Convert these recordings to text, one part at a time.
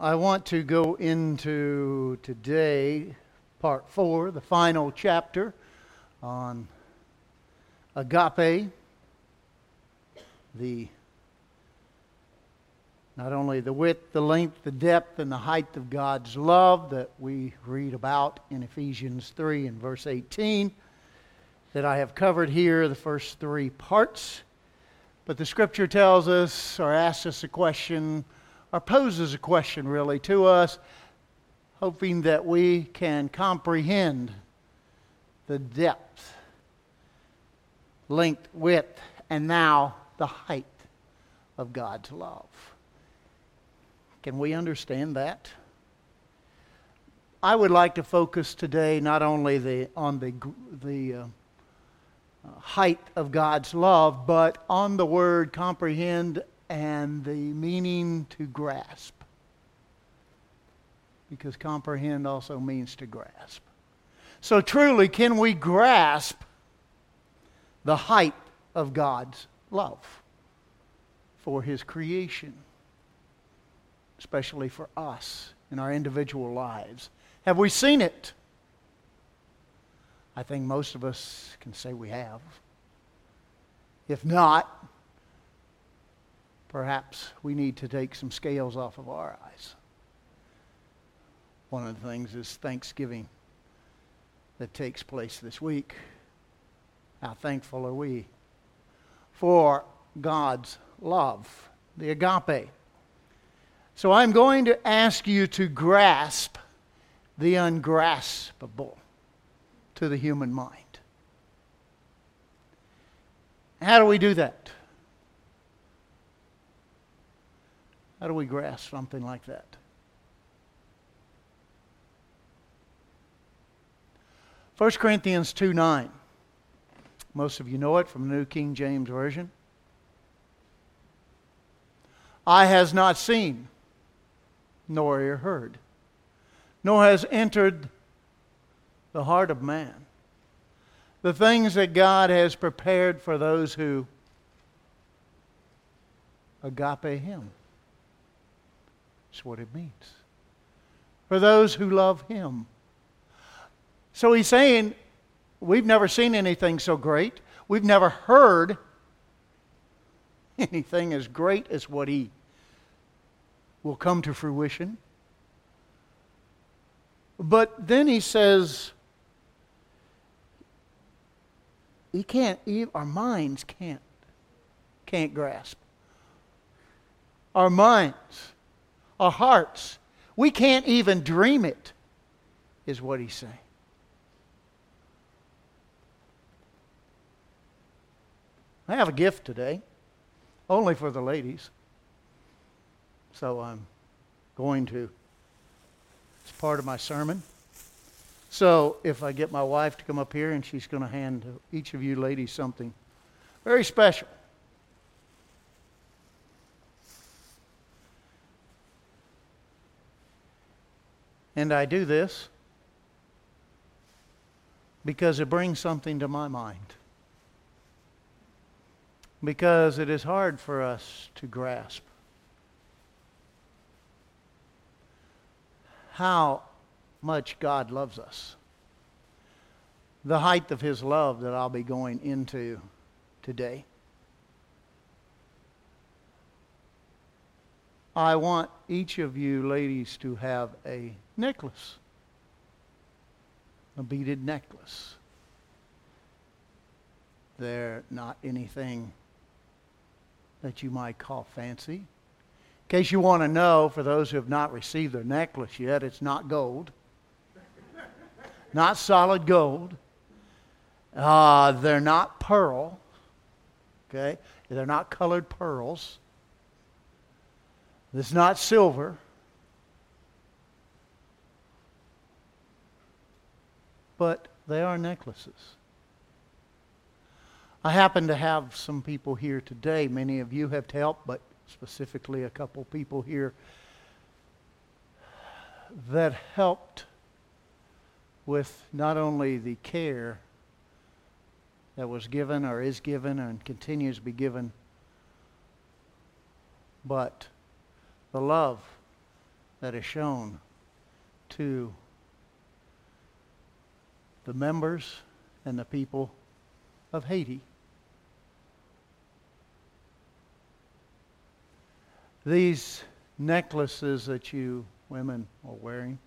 I want to go into today, part four, the final chapter on agape, the not only the width, the length, the depth, and the height of God's love that we read about in Ephesians 3 and verse 18, that I have covered here, the first three parts. But the scripture tells us or asks us a question or poses a question really to us, hoping that we can comprehend the depth, length, width, and now the height of God's love. Can we understand that? I would like to focus today not only the, on the, the uh, height of God's love, but on the word comprehend and the meaning to grasp. Because comprehend also means to grasp. So, truly, can we grasp the height of God's love for His creation, especially for us in our individual lives? Have we seen it? I think most of us can say we have. If not, perhaps we need to take some scales off of our eyes. One of the things is Thanksgiving that takes place this week. How thankful are we for God's love, the agape. So I'm going to ask you to grasp the ungraspable to the human mind. How do we do that? How do we grasp something like that? First Corinthians 2 9. Most of you know it from the New King James Version. Eye has not seen, nor ear heard, nor has entered the heart of man the things that God has prepared for those who agape Him. That's what it means. For those who love Him. So he's saying, we've never seen anything so great. We've never heard anything as great as what He will come to fruition. But then he says, he can't, our minds can't, can't grasp. Our minds our hearts. We can't even dream it, is what he's saying. I have a gift today, only for the ladies. So I'm going to, it's part of my sermon. So if I get my wife to come up here and she's going to hand each of you ladies something very special. And I do this because it brings something to my mind. Because it is hard for us to grasp how much God loves us. The height of His love that I'll be going into today. I want each of you ladies to have a necklace, a beaded necklace. They're not anything that you might call fancy. In case you want to know, for those who have not received their necklace yet, it's not gold, not solid gold. Uh, they're not pearl. Okay? They're not colored pearls. It's not silver. But they are necklaces. I happen to have some people here today. Many of you have helped, but specifically a couple people here that helped with not only the care that was given or is given and continues to be given, but the love that is shown to the members and the people of Haiti. These necklaces that you women are wearing,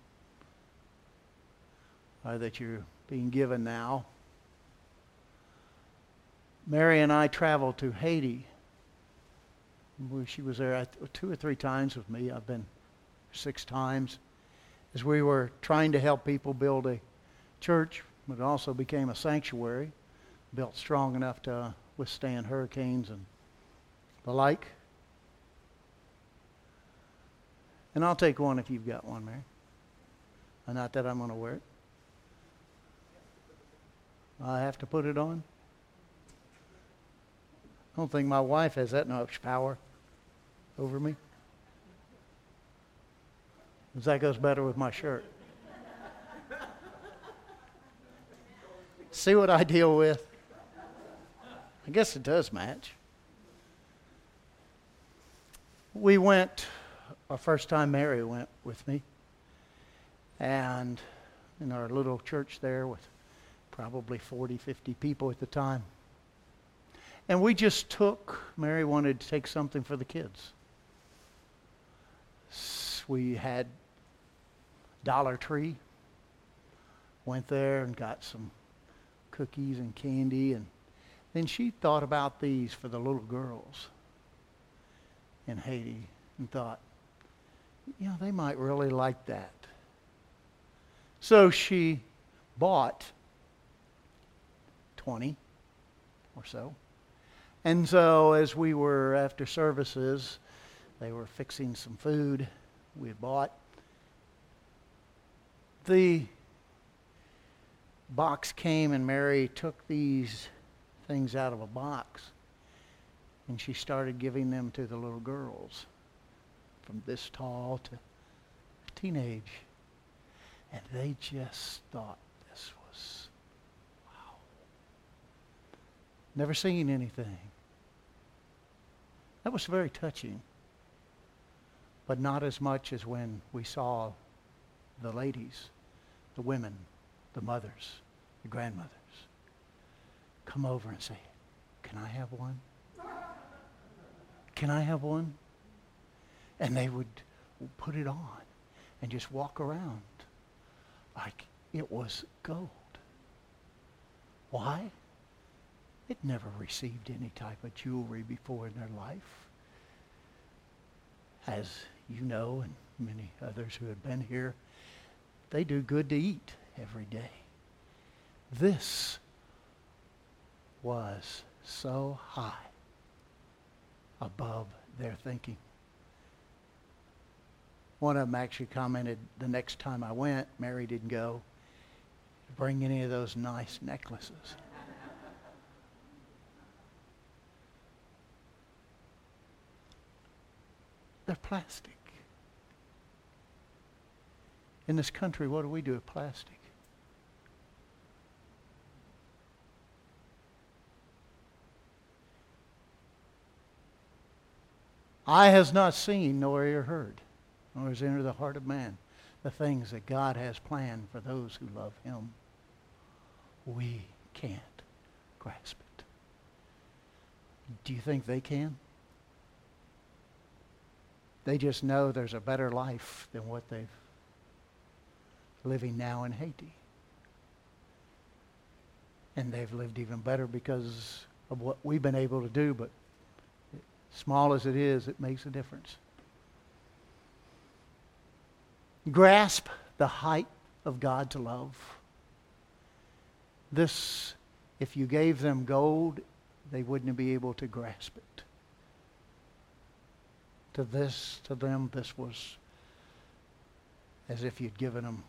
or that you're being given now. Mary and I traveled to Haiti. She was there two or three times with me. I've been six times as we were trying to help people build a church, but it also became a sanctuary built strong enough to withstand hurricanes and the like. And I'll take one if you've got one, Mary. And not that I'm going to wear it. I have to put it on. I don't think my wife has that much power over me. Because that goes better with my shirt. See what I deal with? I guess it does match. We went, our first time Mary went with me, and in our little church there with probably 40, 50 people at the time. And we just took, Mary wanted to take something for the kids. We had Dollar Tree. Went there and got some cookies and candy. And then she thought about these for the little girls in Haiti and thought, you know, they might really like that. So she bought 20 or so. And so as we were after services, they were fixing some food we had bought the box came and Mary took these things out of a box and she started giving them to the little girls from this tall to teenage. And they just thought this was, wow. Never seen anything. That was very touching. But not as much as when we saw the ladies, the women, the mothers, the grandmothers come over and say, Can I have one? Can I have one? And they would put it on and just walk around like it was gold. Why? It never received any type of jewelry before in their life. As you know, and many others who have been here, they do good to eat every day. This was so high above their thinking. One of them actually commented the next time I went, Mary didn't go, bring any of those nice necklaces. They're plastic. In this country, what do we do with plastic? Eye has not seen, nor ear heard, nor has entered the heart of man the things that God has planned for those who love him. We can't grasp it. Do you think they can? They just know there's a better life than what they've living now in Haiti. And they've lived even better because of what we've been able to do, but small as it is, it makes a difference. Grasp the height of God's love. This, if you gave them gold, they wouldn't be able to grasp it. To this, to them, this was as if you'd given them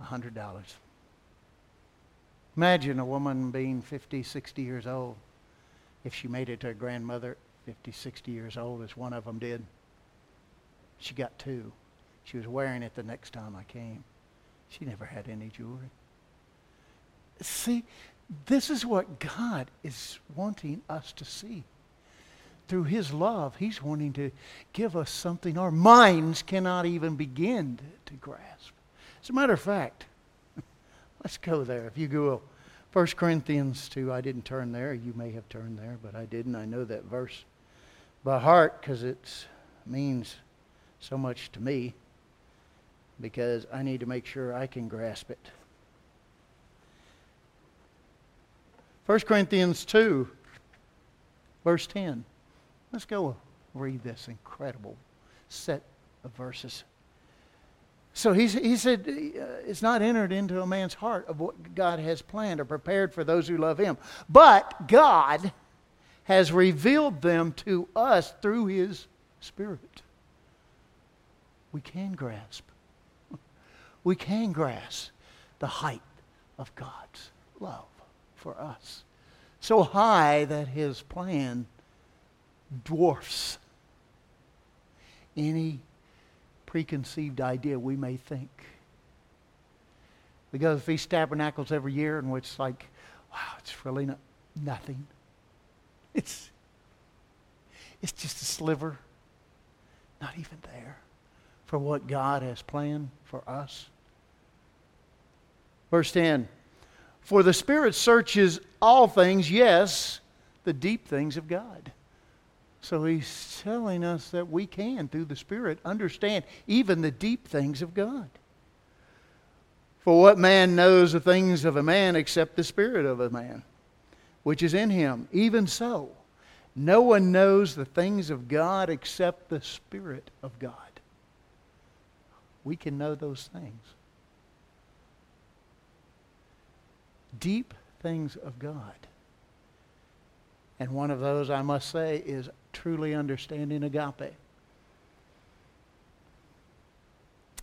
a $100. Imagine a woman being 50, 60 years old. If she made it to a grandmother, 50, 60 years old, as one of them did. She got two. She was wearing it the next time I came. She never had any jewelry. See, this is what God is wanting us to see. through His love, He's wanting to give us something our minds cannot even begin to, grasp. As a matter of fact, let's go there. If you go 1 Corinthians 2, I didn't turn there. You may have turned there, but I didn't. I know that verse by heart because it means so much to me because I need to make sure I can grasp it. 1 Corinthians 2, verse 10. Let's go read this incredible set of verses. So he, he said, uh, It's not entered into a man's heart of what God has planned or prepared for those who love him. But God has revealed them to us through his Spirit. We can grasp. We can grasp the height of God's love for us. So high that his plan dwarfs any preconceived idea we may think. We go to the Feast Tabernacles every year, and it's like, wow, it's really not, nothing. It's, it's just a sliver, not even there, for what God has planned for us. Verse 10 For the Spirit searches all things, yes, the deep things of God. So he's telling us that we can, through the Spirit, understand even the deep things of God. For what man knows the things of a man except the Spirit of a man, which is in him? Even so, no one knows the things of God except the Spirit of God. We can know those things. Deep things of God. And one of those, I must say, is truly understanding agape.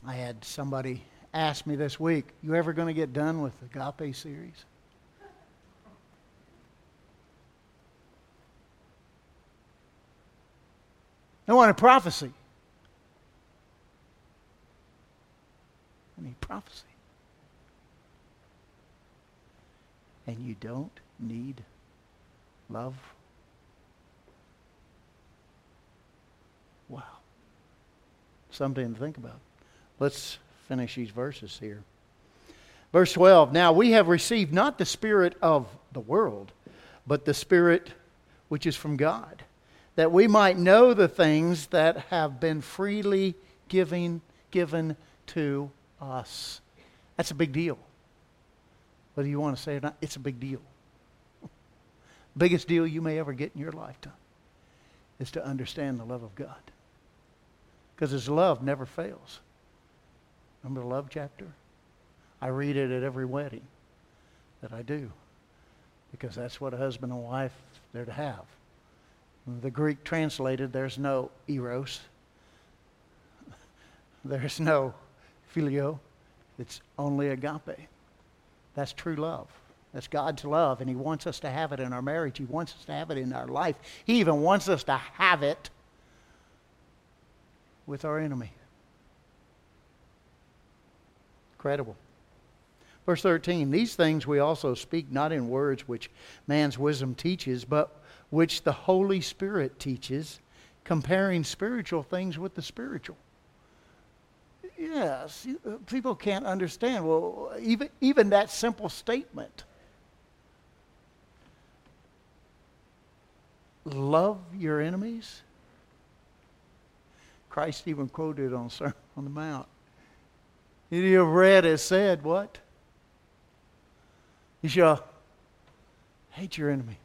I had somebody ask me this week, You ever going to get done with the agape series? I want a prophecy. I need prophecy. And you don't need love? Wow. Something to think about. Let's finish these verses here. Verse 12 Now we have received not the Spirit of the world, but the Spirit which is from God, that we might know the things that have been freely giving, given to us. That's a big deal. Whether you want to say it or not, it's a big deal. Biggest deal you may ever get in your lifetime is to understand the love of God. Because his love never fails. Remember the love chapter? I read it at every wedding that I do. Because that's what a husband and wife they're to have. The Greek translated, there's no eros. There's no phileo. It's only agape. That's true love. That's God's love, and He wants us to have it in our marriage. He wants us to have it in our life. He even wants us to have it with our enemy. Incredible. Verse 13 These things we also speak not in words which man's wisdom teaches, but which the Holy Spirit teaches, comparing spiritual things with the spiritual. Yes, uh, people can't understand. Well, even, even that simple statement love your enemies. Christ even quoted on Sermon on the Mount. You have read as said, what? You shall hate your enemy.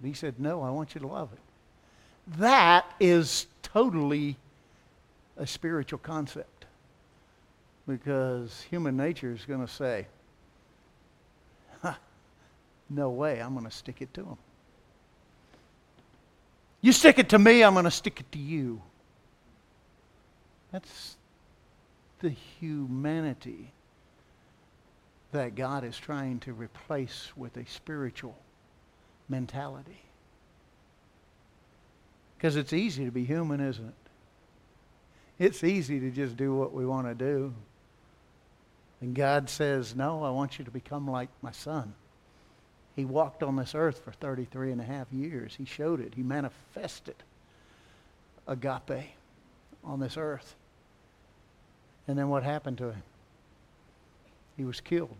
He said, No, I want you to love it. That is totally a spiritual concept. Because human nature is going to say, No way, I'm going to stick it to him. You stick it to me, I'm going to stick it to you. That's the humanity that God is trying to replace with a spiritual mentality. Because it's easy to be human, isn't it? It's easy to just do what we want to do. And God says, No, I want you to become like my son. He walked on this earth for 33 and a half years. He showed it. He manifested agape on this earth. And then what happened to him? He was killed.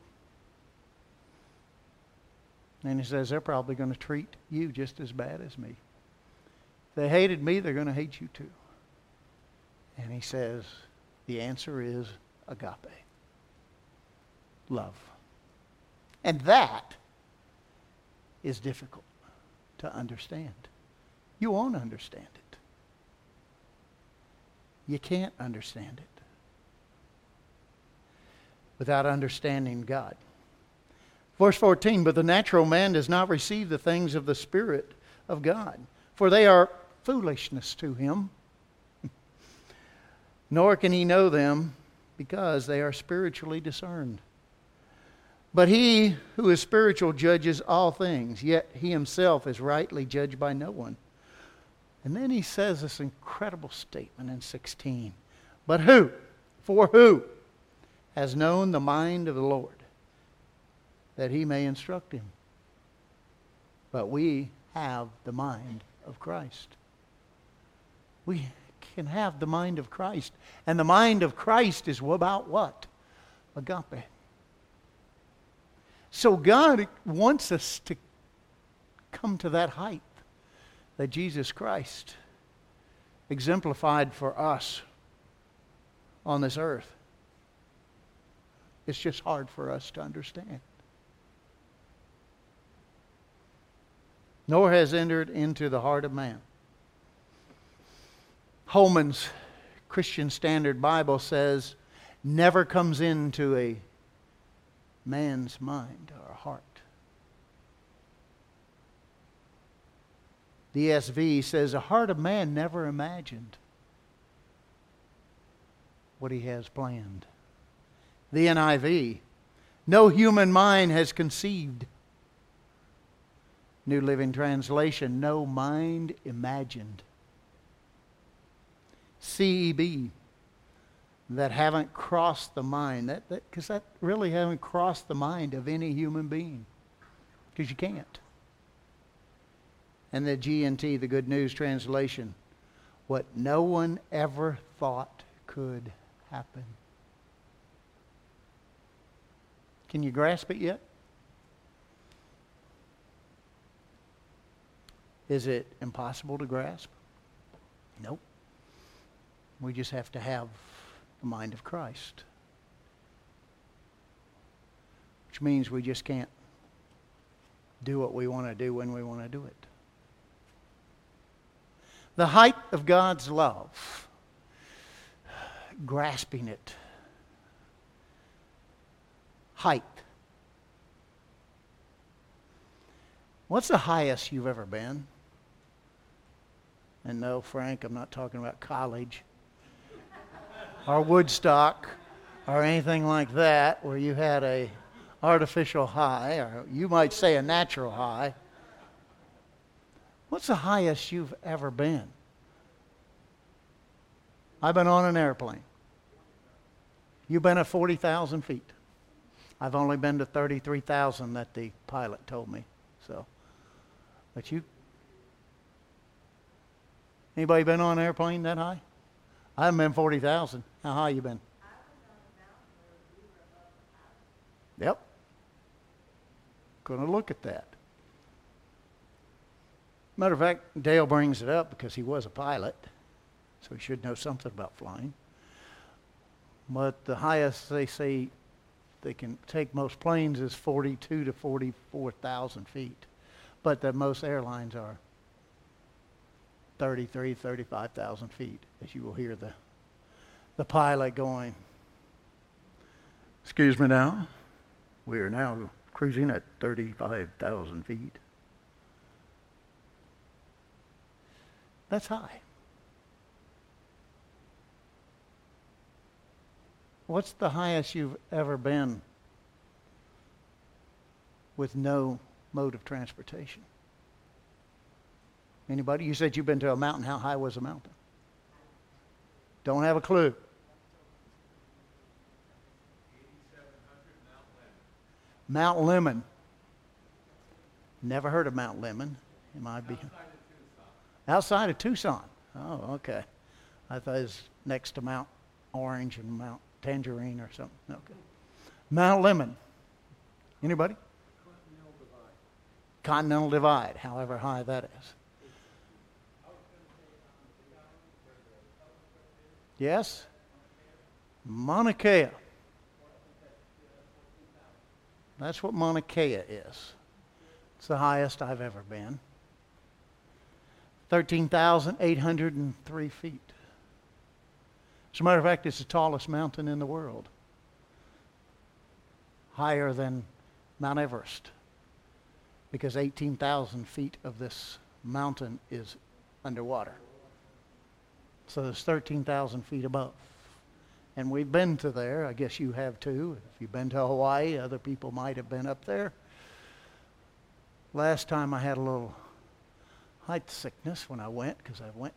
And he says, they're probably going to treat you just as bad as me. If they hated me, they're going to hate you too. And he says, the answer is agape love. And that is difficult to understand. You won't understand it. You can't understand it without understanding God. Verse 14, but the natural man does not receive the things of the Spirit of God, for they are foolishness to him, nor can he know them because they are spiritually discerned. But he who is spiritual judges all things, yet he himself is rightly judged by no one. And then he says this incredible statement in 16. But who, for who, has known the mind of the Lord, that he may instruct him? But we have the mind of Christ. We can have the mind of Christ. And the mind of Christ is about what? Agape. So God wants us to come to that height that Jesus Christ exemplified for us on this earth. It's just hard for us to understand. Nor has entered into the heart of man. Holman's Christian Standard Bible says, never comes into a man's mind or heart. The ESV says, A heart of man never imagined what he has planned. The NIV, no human mind has conceived. New Living Translation, no mind imagined. CEB, that haven't crossed the mind. That because that, that really haven't crossed the mind of any human being, because you can't. And the GNT, the Good News Translation, what no one ever thought could happen. Can you grasp it yet? Is it impossible to grasp? Nope. We just have to have the mind of Christ. Which means we just can't do what we want to do when we want to do it. The height of God's love, grasping it. Height. What's the highest you've ever been? And no, Frank, I'm not talking about college or Woodstock or anything like that where you had a artificial high or you might say a natural high. What's the highest you've ever been? I've been on an airplane. You've been at 40,000 feet. I've only been to 33,000 that the pilot told me. So, but you, anybody been on an airplane that high? I haven't been 40,000. How high you been? Yep. Going to look at that. Matter of fact, Dale brings it up because he was a pilot, so he should know something about flying. But the highest they say they can take most planes is 42 to 44,000 feet. But the most airlines are 33, 35,000 feet, as you will hear the, the pilot going. Excuse me now. We are now cruising at 35,000 feet. That's high. What's the highest you've ever been with no mode of transportation? Anybody? You said you've been to a mountain. How high was the mountain? Don't have a clue. Mount Lemmon. Never heard of Mount Lemmon. It might be outside of Tucson. Oh, okay. I thought it was next to Mount Orange and Mount Tangerine or something. Okay. Mount Lemmon. Anybody? Continental Divide. Continental Divide, however high that is. Yes? Mauna Kea. That's what Mauna Kea is. It's the highest I've ever been. 13,803 feet. As a matter of fact, it's the tallest mountain in the world, higher than Mount Everest, because 18,000 feet of this mountain is underwater. So it's 13,000 feet above. And we've been to there. I guess you have too. If you've been to Hawaii, other people might have been up there. Last time I had a little height sickness when I went because I went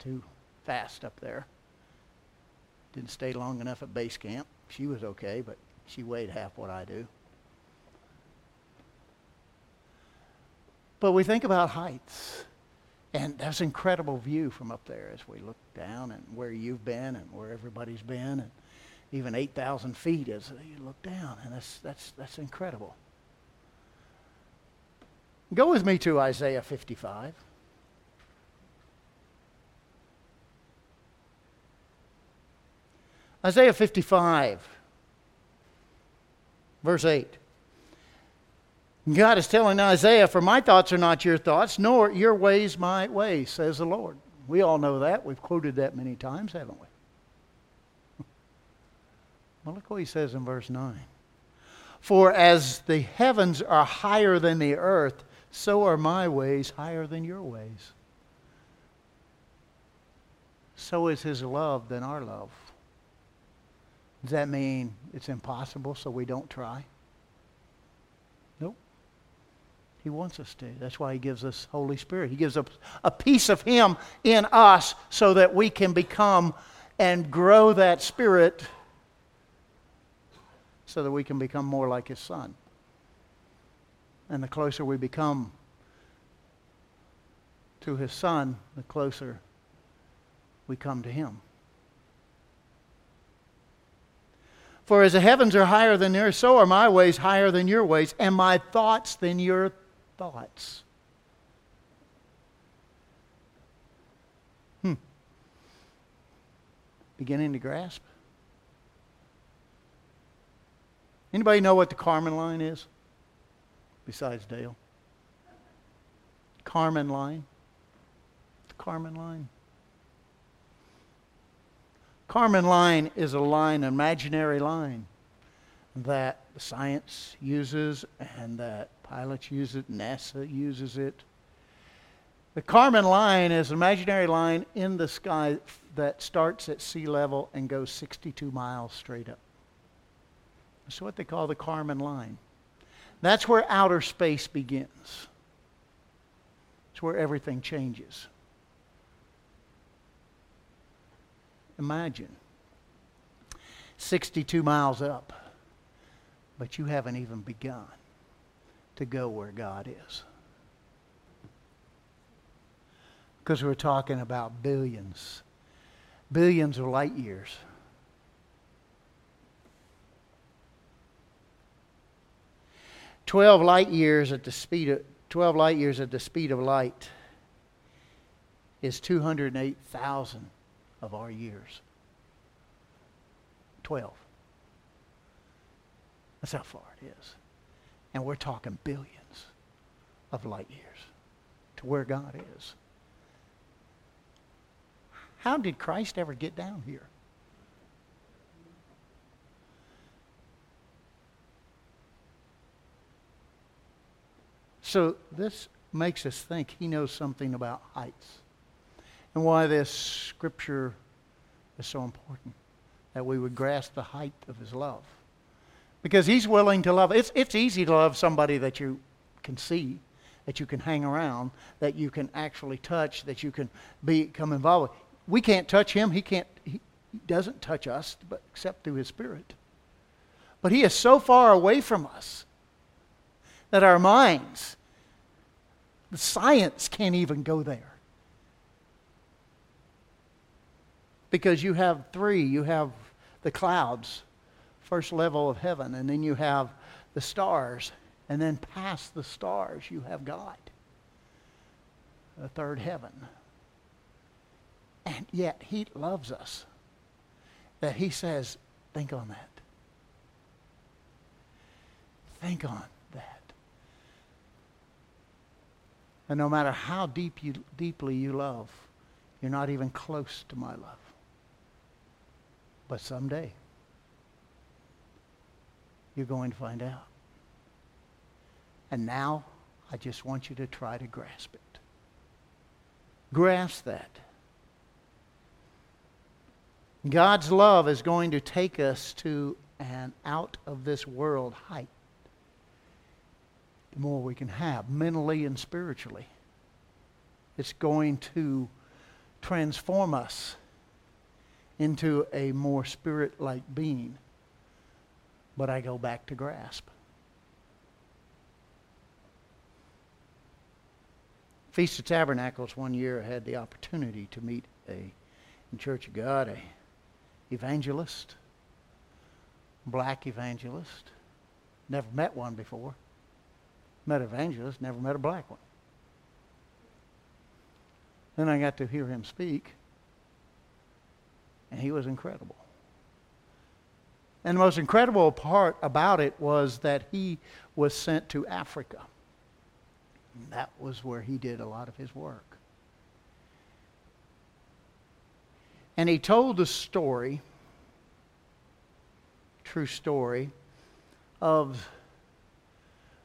too fast up there. Didn't stay long enough at base camp. She was okay, but she weighed half what I do. But we think about heights. And there's incredible view from up there as we look down and where you've been and where everybody's been. And even 8,000 feet as you look down. And that's, that's, that's incredible. Go with me to Isaiah 55. Isaiah 55, verse 8. God is telling Isaiah, For my thoughts are not your thoughts, nor your ways my ways, says the Lord. We all know that. We've quoted that many times, haven't we? Well, look what he says in verse 9. For as the heavens are higher than the earth, so are my ways higher than your ways. So is his love than our love. Does that mean it's impossible so we don't try? Nope. He wants us to. That's why he gives us Holy Spirit. He gives us a piece of him in us so that we can become and grow that spirit so that we can become more like his son. And the closer we become to his son, the closer we come to him. For as the heavens are higher than the earth, so are my ways higher than your ways, and my thoughts than your thoughts. Hmm. Beginning to grasp? Anybody know what the Kármán line is? besides Dale? Kármán line. The Kármán line. Kármán line is a line, an imaginary line that science uses and that pilots use it, NASA uses it. The Kármán line is an imaginary line in the sky that starts at sea level and goes 62 miles straight up. That's what they call the Kármán line. That's where outer space begins. It's where everything changes. Imagine 62 miles up, but you haven't even begun to go where God is. Because we're talking about billions, billions of light years. 12 light years at the speed of 12 light years at the speed of light is 208,000 of our years. 12. That's how far it is. And we're talking billions of light years to where God is. How did Christ ever get down here? So this makes us think he knows something about heights and why this scripture is so important that we would grasp the height of his love. Because he's willing to love. It's, it's easy to love somebody that you can see, that you can hang around, that you can actually touch, that you can become involved with. We can't touch him. He can't. He doesn't touch us, but except through his spirit. But he is so far away from us that our minds The science can't even go there. Because you have three you have the clouds, first level of heaven, and then you have the stars, and then past the stars, you have God, the third heaven. And yet, He loves us. That He says, think on that. Think on that. And no matter how deep you, deeply you love, you're not even close to my love. But someday, you're going to find out. And now, I just want you to try to grasp it. Grasp that. God's love is going to take us to an out of this world height. The more we can have, mentally and spiritually. It's going to transform us into a more spirit like being. But I go back to grasp. Feast of Tabernacles one year I had the opportunity to meet a in Church of God a evangelist, black evangelist. Never met one before. Met an evangelist, never met a black one. Then I got to hear him speak, and he was incredible. And the most incredible part about it was that he was sent to Africa. that was where he did a lot of his work. And he told the story, true story, of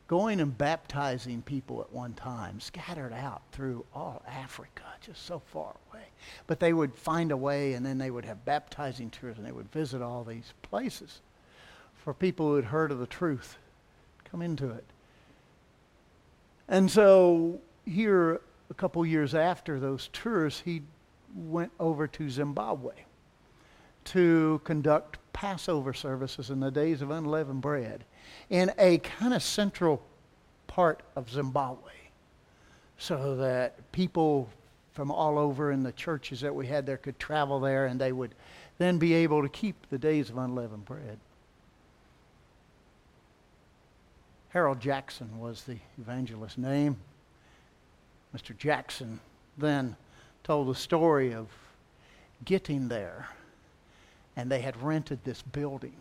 going and baptizing people at one time, scattered out through all Africa, just so far away. But they would find a way, and then they would have baptizing tours, and they would visit all these places for people who had heard of the truth, come into it. And so, here, a couple years after those tours, he went over to Zimbabwe to conduct Passover services in the days of unleavened bread in a kind of central part of Zimbabwe so that people from all over in the churches that we had there could travel there and they would then be able to keep the days of unleavened bread. Harold Jackson was the evangelist's name. Mr. Jackson then told the story of getting there, and they had rented this building,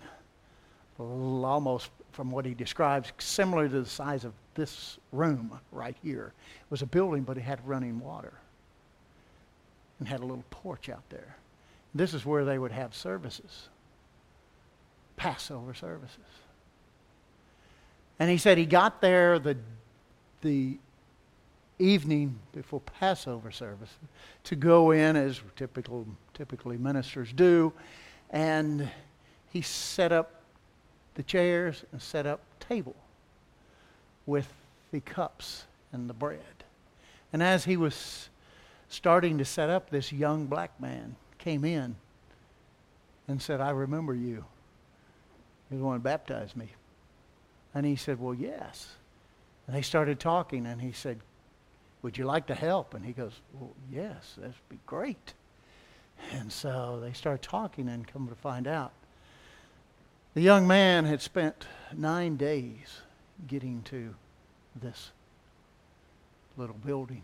almost from what he describes, similar to the size of this room right here. It was a building, but it had running water and had a little porch out there. This is where they would have services, Passover services. And he said he got there the, the evening before Passover service to go in as typical, typically ministers do, and he set up the chairs and set up table with the cups and the bread. And as he was starting to set up, this young black man came in and said, I remember you. You're the one who baptized me. And he said, Well, yes. And they started talking, and he said, would you like to help? And he goes, Well, yes, that'd be great. And so they start talking and come to find out. The young man had spent nine days getting to this little building.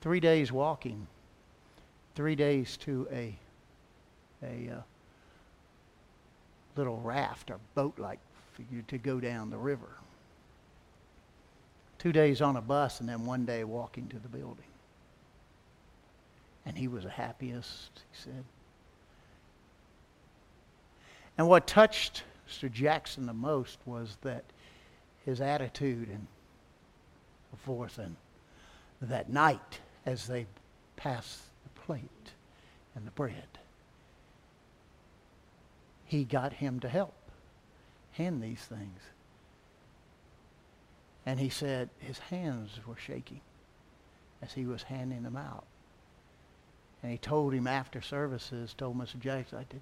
Three days walking, three days to a, a uh, little raft or boat like for you to go down the river two days on a bus and then one day walking to the building. And he was the happiest, he said. And what touched Mr. Jackson the most was that his attitude and so forth, and that night as they passed the plate and the bread, he got him to help hand these things. And he said his hands were shaking as he was handing them out. And he told him after services, told Mr. Jackson, I, did,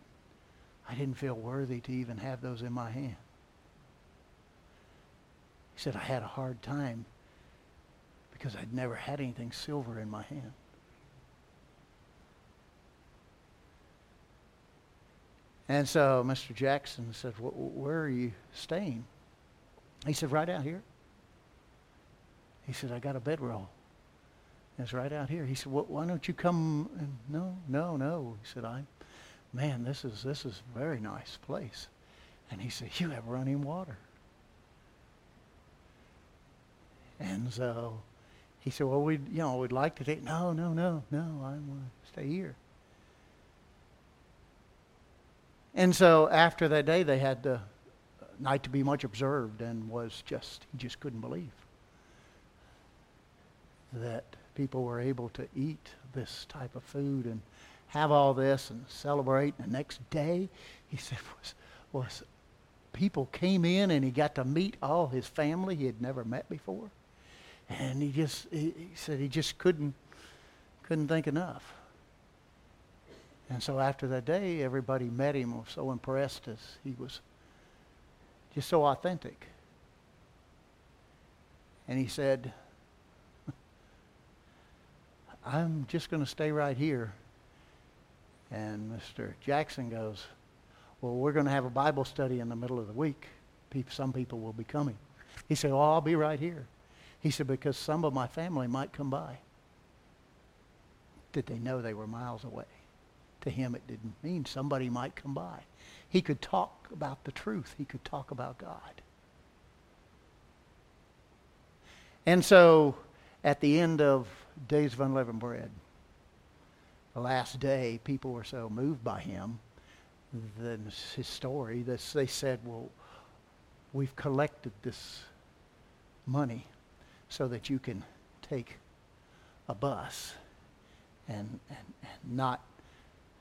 I didn't feel worthy to even have those in my hand. He said, I had a hard time because I'd never had anything silver in my hand. And so Mr. Jackson said, Where are you staying? He said, Right out here. He said, I got a bedroll. It's right out here. He said, well, why don't you come? And, no, no, no. He said, I, man, this is, this is a very nice place. And he said, you have running water. And so he said, well, we, you know, we'd like to take, no, no, no, no, I want to stay here. And so after that day, they had the night to be much observed and was just, he just couldn't believe that people were able to eat this type of food and have all this and celebrate. And the next day, he said, was, was people came in and he got to meet all his family he had never met before. And he just, he, he said he just couldn't, couldn't think enough. And so after that day, everybody met him was so impressed as he was just so authentic. And he said, I'm just going to stay right here. And Mr. Jackson goes, Well, we're going to have a Bible study in the middle of the week. Some people will be coming. He said, Well, I'll be right here. He said, Because some of my family might come by. Did they know they were miles away? To him, it didn't mean somebody might come by. He could talk about the truth, he could talk about God. And so, at the end of days of unleavened bread. The last day, people were so moved by him, then his story, they said, well, we've collected this money so that you can take a bus and, and, and not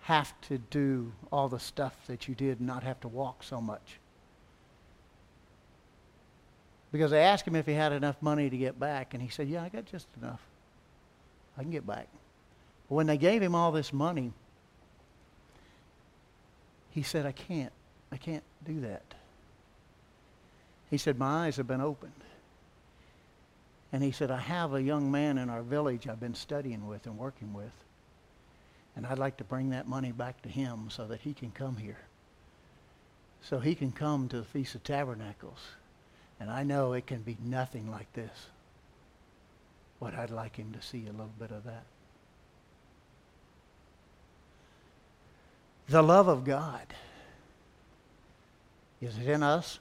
have to do all the stuff that you did, not have to walk so much. Because they asked him if he had enough money to get back, and he said, Yeah, I got just enough. I can get back. When they gave him all this money, he said, I can't. I can't do that. He said, My eyes have been opened. And he said, I have a young man in our village I've been studying with and working with. And I'd like to bring that money back to him so that he can come here. So he can come to the Feast of Tabernacles. And I know it can be nothing like this. But I'd like him to see a little bit of that. The love of God. Is it in us?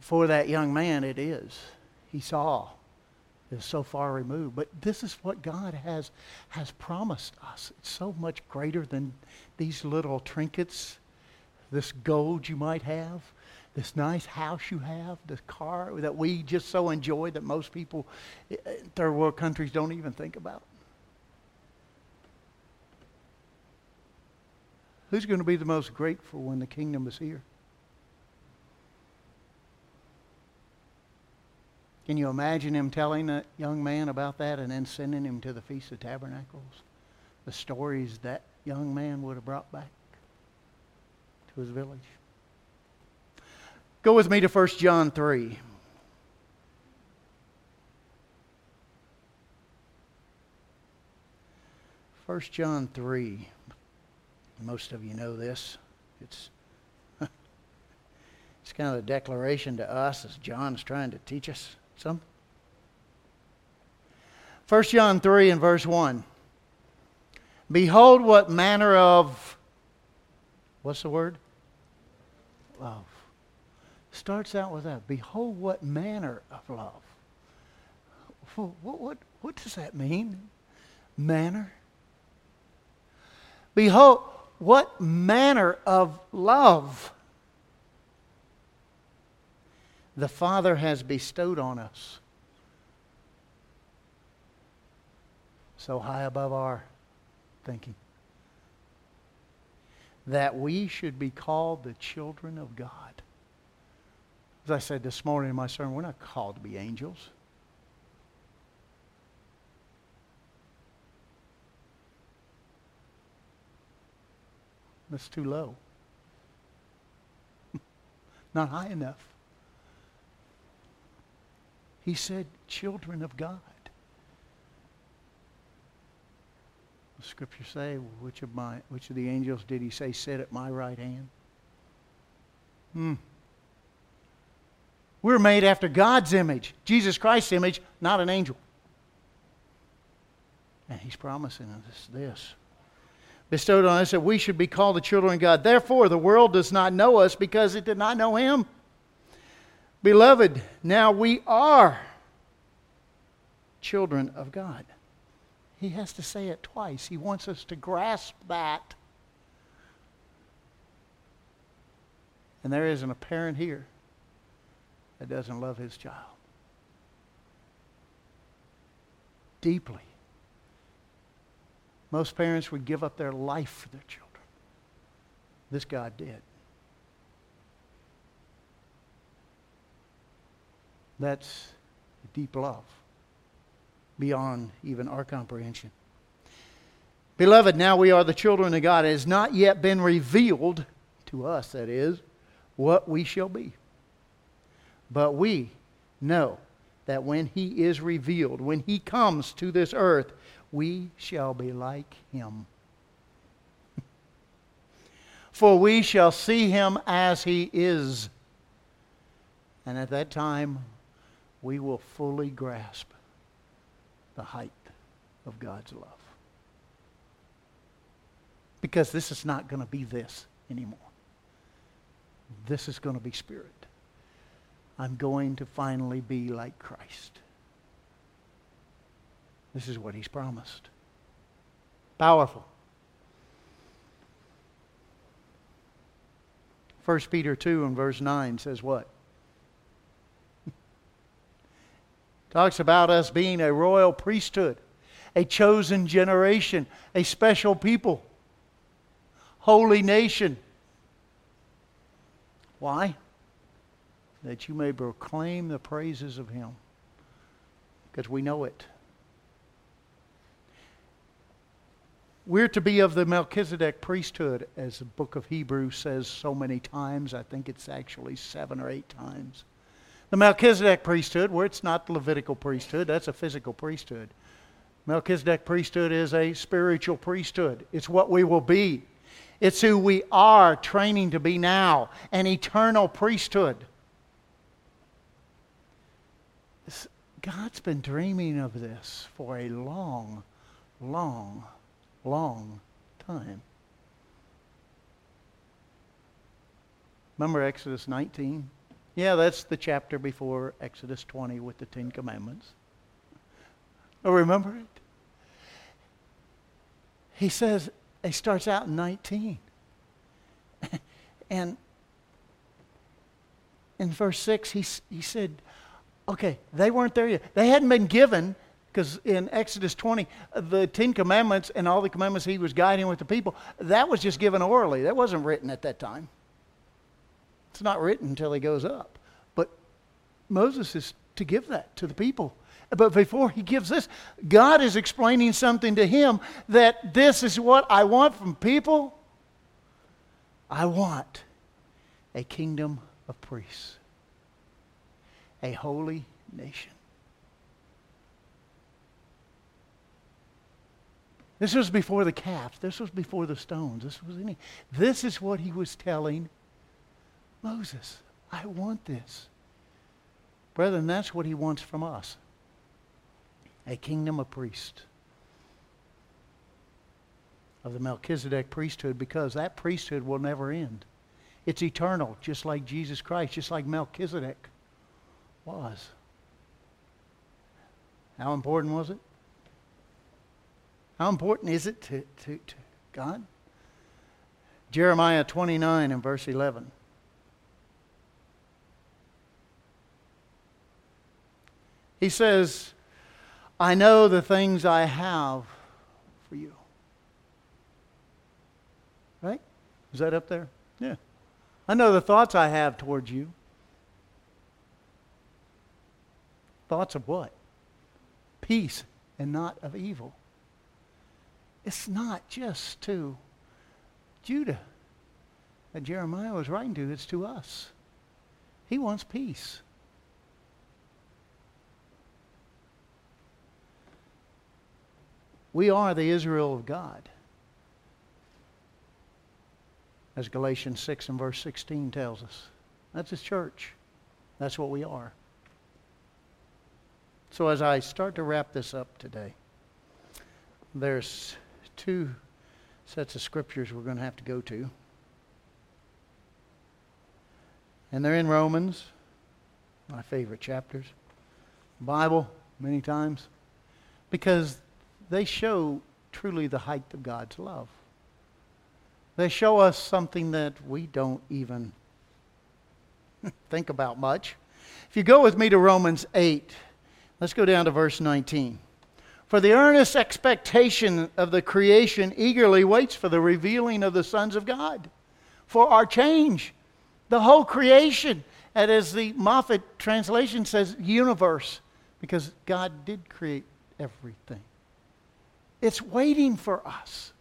For that young man, it is. He saw. Is so far removed. But this is what God has, has promised us. It's so much greater than these little trinkets, this gold you might have this nice house you have, this car that we just so enjoy that most people in third world countries don't even think about? Who's going to be the most grateful when the kingdom is here? Can you imagine him telling that young man about that and then sending him to the Feast of Tabernacles? The stories that young man would have brought back to his village. Go with me to 1 John 3. First John 3. Most of you know this. It's it's kind of a declaration to us as John's trying to teach us something. 1 John 3 and verse 1. Behold what manner of what's the word? Love starts out with that. Behold, what manner of love. What, what, what does that mean? Manner? Behold, what manner of love the Father has bestowed on us. So high above our thinking. That we should be called the children of God. As I said this morning in my sermon, we're not called to be angels. That's too low. not high enough. He said, children of God. The scripture say, which of my which of the angels did he say sit at my right hand? Hmm. We're made after God's image, Jesus Christ's image, not an angel. And he's promising us this. Bestowed on us that we should be called the children of God. Therefore, the world does not know us because it did not know him. Beloved, now we are children of God. He has to say it twice. He wants us to grasp that. And there isn't a parent here that doesn't love his child deeply. Most parents would give up their life for their children. This God did. That's deep love beyond even our comprehension. Beloved, now we are the children of God. It has not yet been revealed to us, that is, what we shall be. But we know that when he is revealed, when he comes to this earth, we shall be like him. For we shall see him as he is. And at that time, we will fully grasp the height of God's love. Because this is not going to be this anymore. This is going to be spirit. I'm going to finally be like Christ. This is what he's promised. Powerful. 1 Peter 2 and verse 9 says what? Talks about us being a royal priesthood, a chosen generation, a special people, holy nation. Why? That you may proclaim the praises of Him. Because we know it. We're to be of the Melchizedek priesthood, as the book of Hebrews says so many times. I think it's actually seven or eight times. The Melchizedek priesthood, where it's not the Levitical priesthood, that's a physical priesthood. Melchizedek priesthood is a spiritual priesthood. It's what we will be. It's who we are training to be now, an eternal priesthood. God's been dreaming of this for a long, long, long time. Remember Exodus 19? Yeah, that's the chapter before Exodus 20 with the Ten Commandments. Oh, remember it? He says, he starts out in 19. and in verse 6, he, he said, okay, they weren't there yet. They hadn't been given, because in Exodus 20, the Ten Commandments and all the commandments he was guiding with the people, that was just given orally. That wasn't written at that time. It's not written until he goes up. But Moses is to give that to the people. But before he gives this, God is explaining something to him that this is what I want from people. I want a kingdom of priests, a holy nation. This was before the calf. This was before the stones. This was any. This is what he was telling Moses, I want this. Brethren, that's what he wants from us a kingdom of priests of the Melchizedek priesthood because that priesthood will never end. It's eternal, just like Jesus Christ, just like Melchizedek was. How important was it? How important is it to, to, to God? Jeremiah 29 and verse 11. He says, I know the things I have for you. Right? Is that up there? Yeah. I know the thoughts I have towards you. Thoughts of what? Peace and not of evil. It's not just to Judah that Jeremiah was writing to, it's to us. He wants peace. We are the Israel of God. As Galatians 6 and verse 16 tells us. That's his church. That's what we are. So as I start to wrap this up today, there's two sets of scriptures we're going to have to go to. And they're in Romans, my favorite chapters. Bible, many times, because they show truly the height of God's love. They show us something that we don't even think about much. If you go with me to Romans 8, let's go down to verse 19. For the earnest expectation of the creation eagerly waits for the revealing of the sons of God, for our change. The whole creation, and as the Moffatt translation says, universe, because God did create everything. It's waiting for us.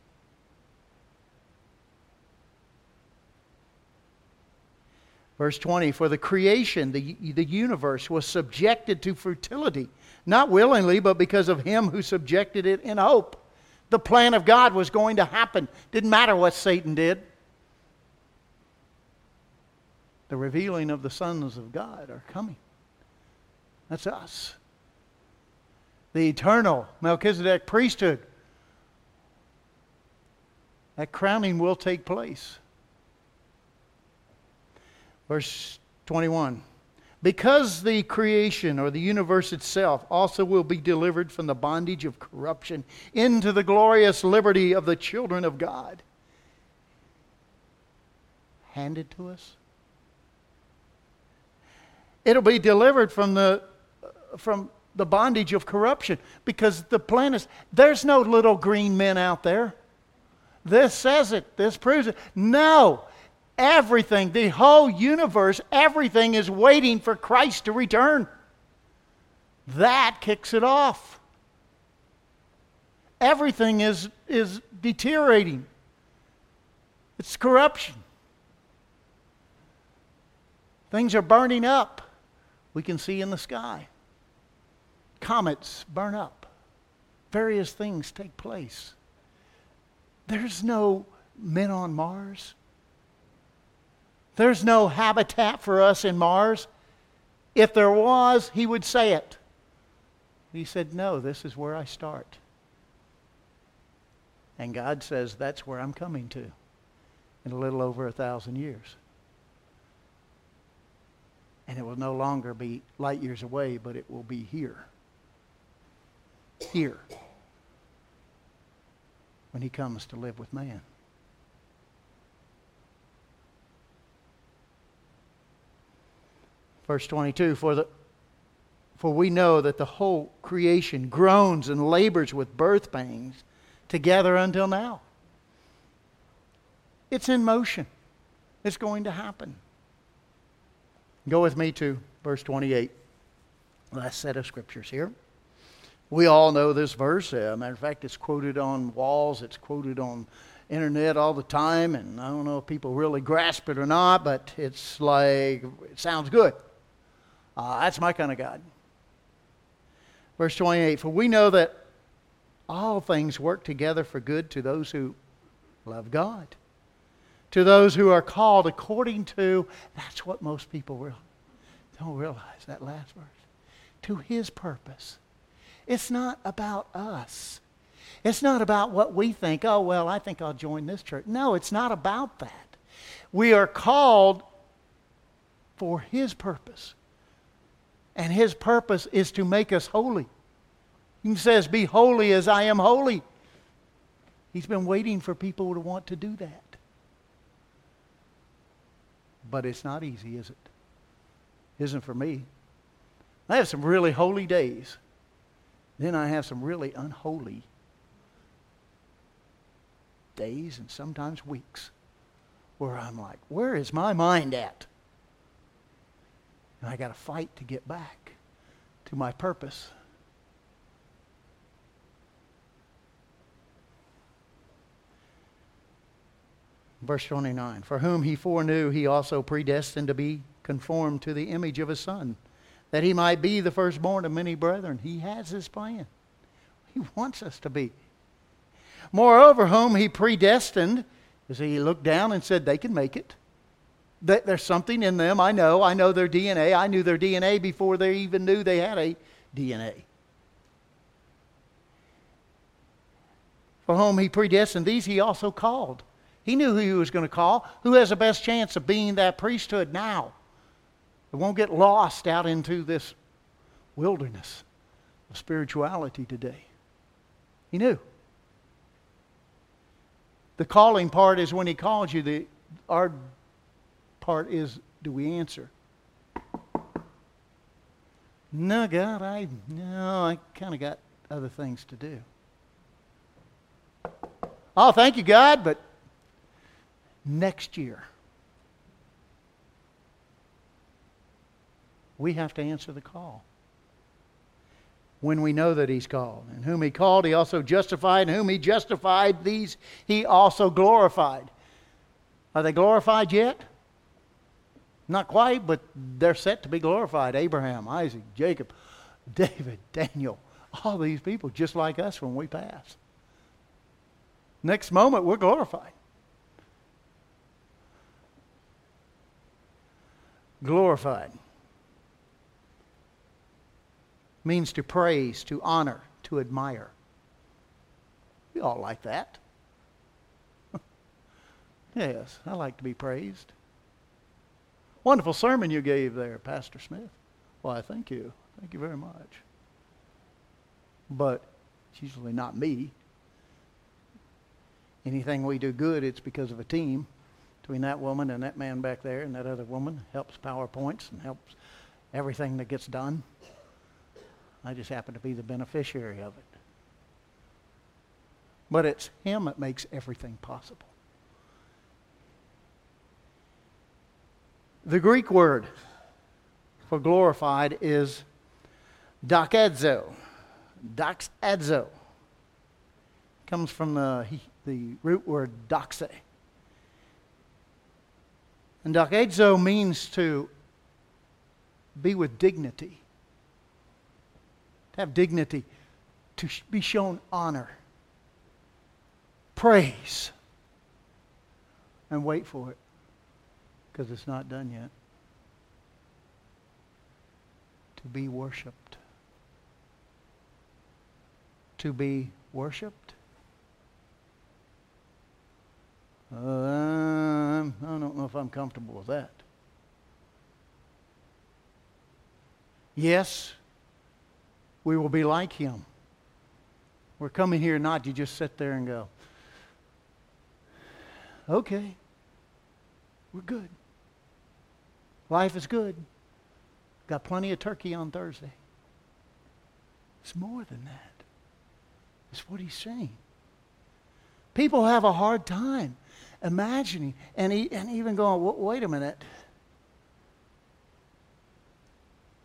Verse 20 For the creation, the, the universe, was subjected to fertility, not willingly, but because of him who subjected it in hope. The plan of God was going to happen. Didn't matter what Satan did. The revealing of the sons of God are coming. That's us. The eternal Melchizedek priesthood. That crowning will take place. Verse 21 Because the creation or the universe itself also will be delivered from the bondage of corruption into the glorious liberty of the children of God. Handed to us. It'll be delivered from the, from the bondage of corruption because the plan is there's no little green men out there. This says it, this proves it. No, Everything, the whole universe, everything is waiting for Christ to return. That kicks it off. Everything is, is deteriorating, it's corruption. Things are burning up. We can see in the sky. Comets burn up. Various things take place. There's no men on Mars. There's no habitat for us in Mars. If there was, he would say it. He said, No, this is where I start. And God says, That's where I'm coming to in a little over a thousand years. And it will no longer be light years away, but it will be here. Here. When he comes to live with man. Verse 22 For, the, for we know that the whole creation groans and labors with birth pangs together until now. It's in motion, it's going to happen. Go with me to verse 28. Last set of scriptures here. We all know this verse. Uh, matter of fact, it's quoted on walls, it's quoted on internet all the time, and I don't know if people really grasp it or not, but it's like, it sounds good. Uh, that's my kind of God. Verse 28 For we know that all things work together for good to those who love God, to those who are called according to, that's what most people realize. don't realize, that last verse, to his purpose. It's not about us. It's not about what we think, oh, well, I think I'll join this church. No, it's not about that. We are called for his purpose. And his purpose is to make us holy. He says, Be holy as I am holy. He's been waiting for people to want to do that. But it's not easy, is it? Isn't for me. I have some really holy days. Then I have some really unholy days and sometimes weeks where I'm like, where is my mind at? And I got to fight to get back to my purpose. Verse 29 For whom he foreknew, he also predestined to be conformed to the image of his Son, that he might be the firstborn of many brethren. He has his plan. He wants us to be Moreover, whom he predestined, as he looked down and said, they can make it. There's something in them. I know. I know their DNA. I knew their DNA before they even knew they had a DNA. For whom he predestined, these he also called. He knew who he was going to call. Who has the best chance of being that priesthood now? It won't get lost out into this wilderness of spirituality today. He knew. The calling part is when he calls you. The, our part is do we answer? No, God, I no, I kind of got other things to do. Oh, thank you, God, but next year we have to answer the call when we know that he's called. And whom he called, he also justified. And whom he justified, these he also glorified. Are they glorified yet? Not quite, but they're set to be glorified. Abraham, Isaac, Jacob, David, Daniel, all these people just like us when we pass. Next moment, we're glorified. Glorified means to praise, to honor, to admire. We all like that. yes, I like to be praised. Wonderful sermon you gave there, Pastor Smith. Why, thank you. Thank you very much. But it's usually not me. Anything we do good, it's because of a team between that woman and that man back there and that other woman. Helps PowerPoints and helps everything that gets done. I just happen to be the beneficiary of it. But it's Him that makes everything possible. The Greek word for glorified is doxazo. Doxazo comes from the, the root word doxe. And doxazo means to be with dignity to have dignity, to be shown honor, praise, and wait for it because it's not done yet. To be worshiped. To be worshiped. Uh, I don't know if I'm comfortable with that. Yes, we will be like him. We're coming here not to just sit there and go, okay, we're good. Life is good. Got plenty of turkey on Thursday. It's more than that. It's what he's saying. People have a hard time imagining and, he, and even going, wait a minute.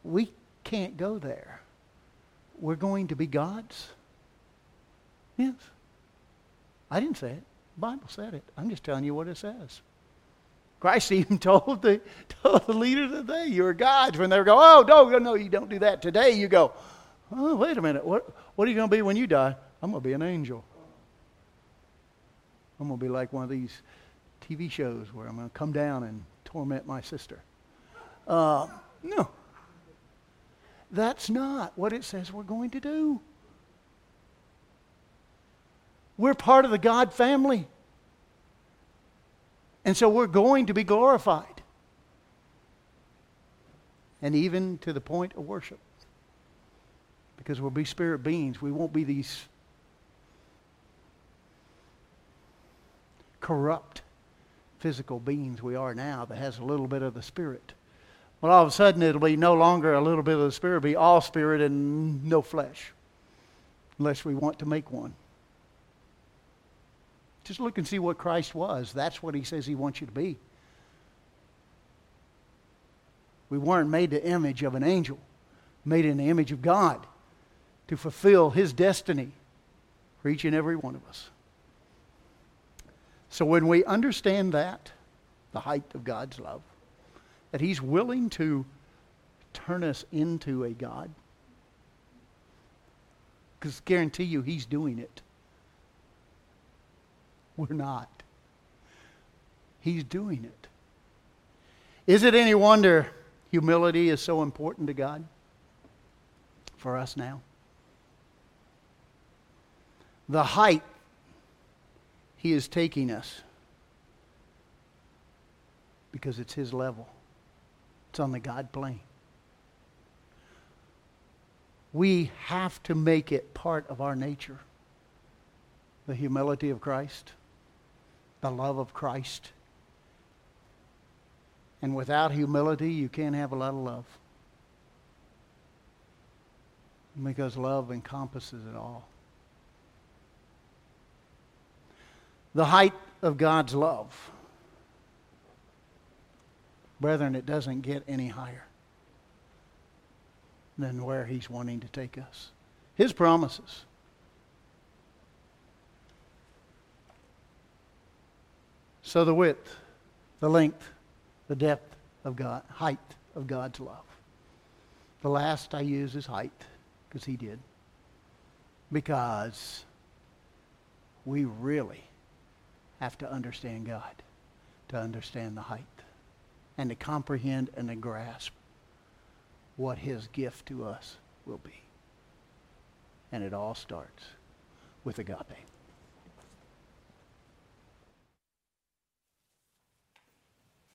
We can't go there we're going to be gods? Yes. I didn't say it. The Bible said it. I'm just telling you what it says. Christ even told the, told the leaders of the day, you're gods. When they go, oh, no, no, you don't do that. Today you go, oh, wait a minute. What, what are you going to be when you die? I'm going to be an angel. I'm going to be like one of these TV shows where I'm going to come down and torment my sister. Uh, no. That's not what it says we're going to do. We're part of the God family. And so we're going to be glorified. And even to the point of worship. Because we'll be spirit beings. We won't be these corrupt physical beings we are now that has a little bit of the spirit. Well, all of a sudden, it'll be no longer a little bit of the Spirit, it'll be all Spirit and no flesh, unless we want to make one. Just look and see what Christ was. That's what he says he wants you to be. We weren't made the image of an angel, made in the image of God to fulfill his destiny for each and every one of us. So when we understand that, the height of God's love, that He's willing to turn us into a God? Because guarantee you, He's doing it. We're not. He's doing it. Is it any wonder humility is so important to God for us now? The height He is taking us because it's His level, it's on the God plane. We have to make it part of our nature the humility of Christ, the love of Christ. And without humility, you can't have a lot of love. Because love encompasses it all. The height of God's love. Brethren, it doesn't get any higher than where He's wanting to take us. His promises. So the width, the length, the depth of God, height of God's love. The last I use is height, because he did. Because we really have to understand God to understand the height and to comprehend and to grasp what his gift to us will be. And it all starts with agape.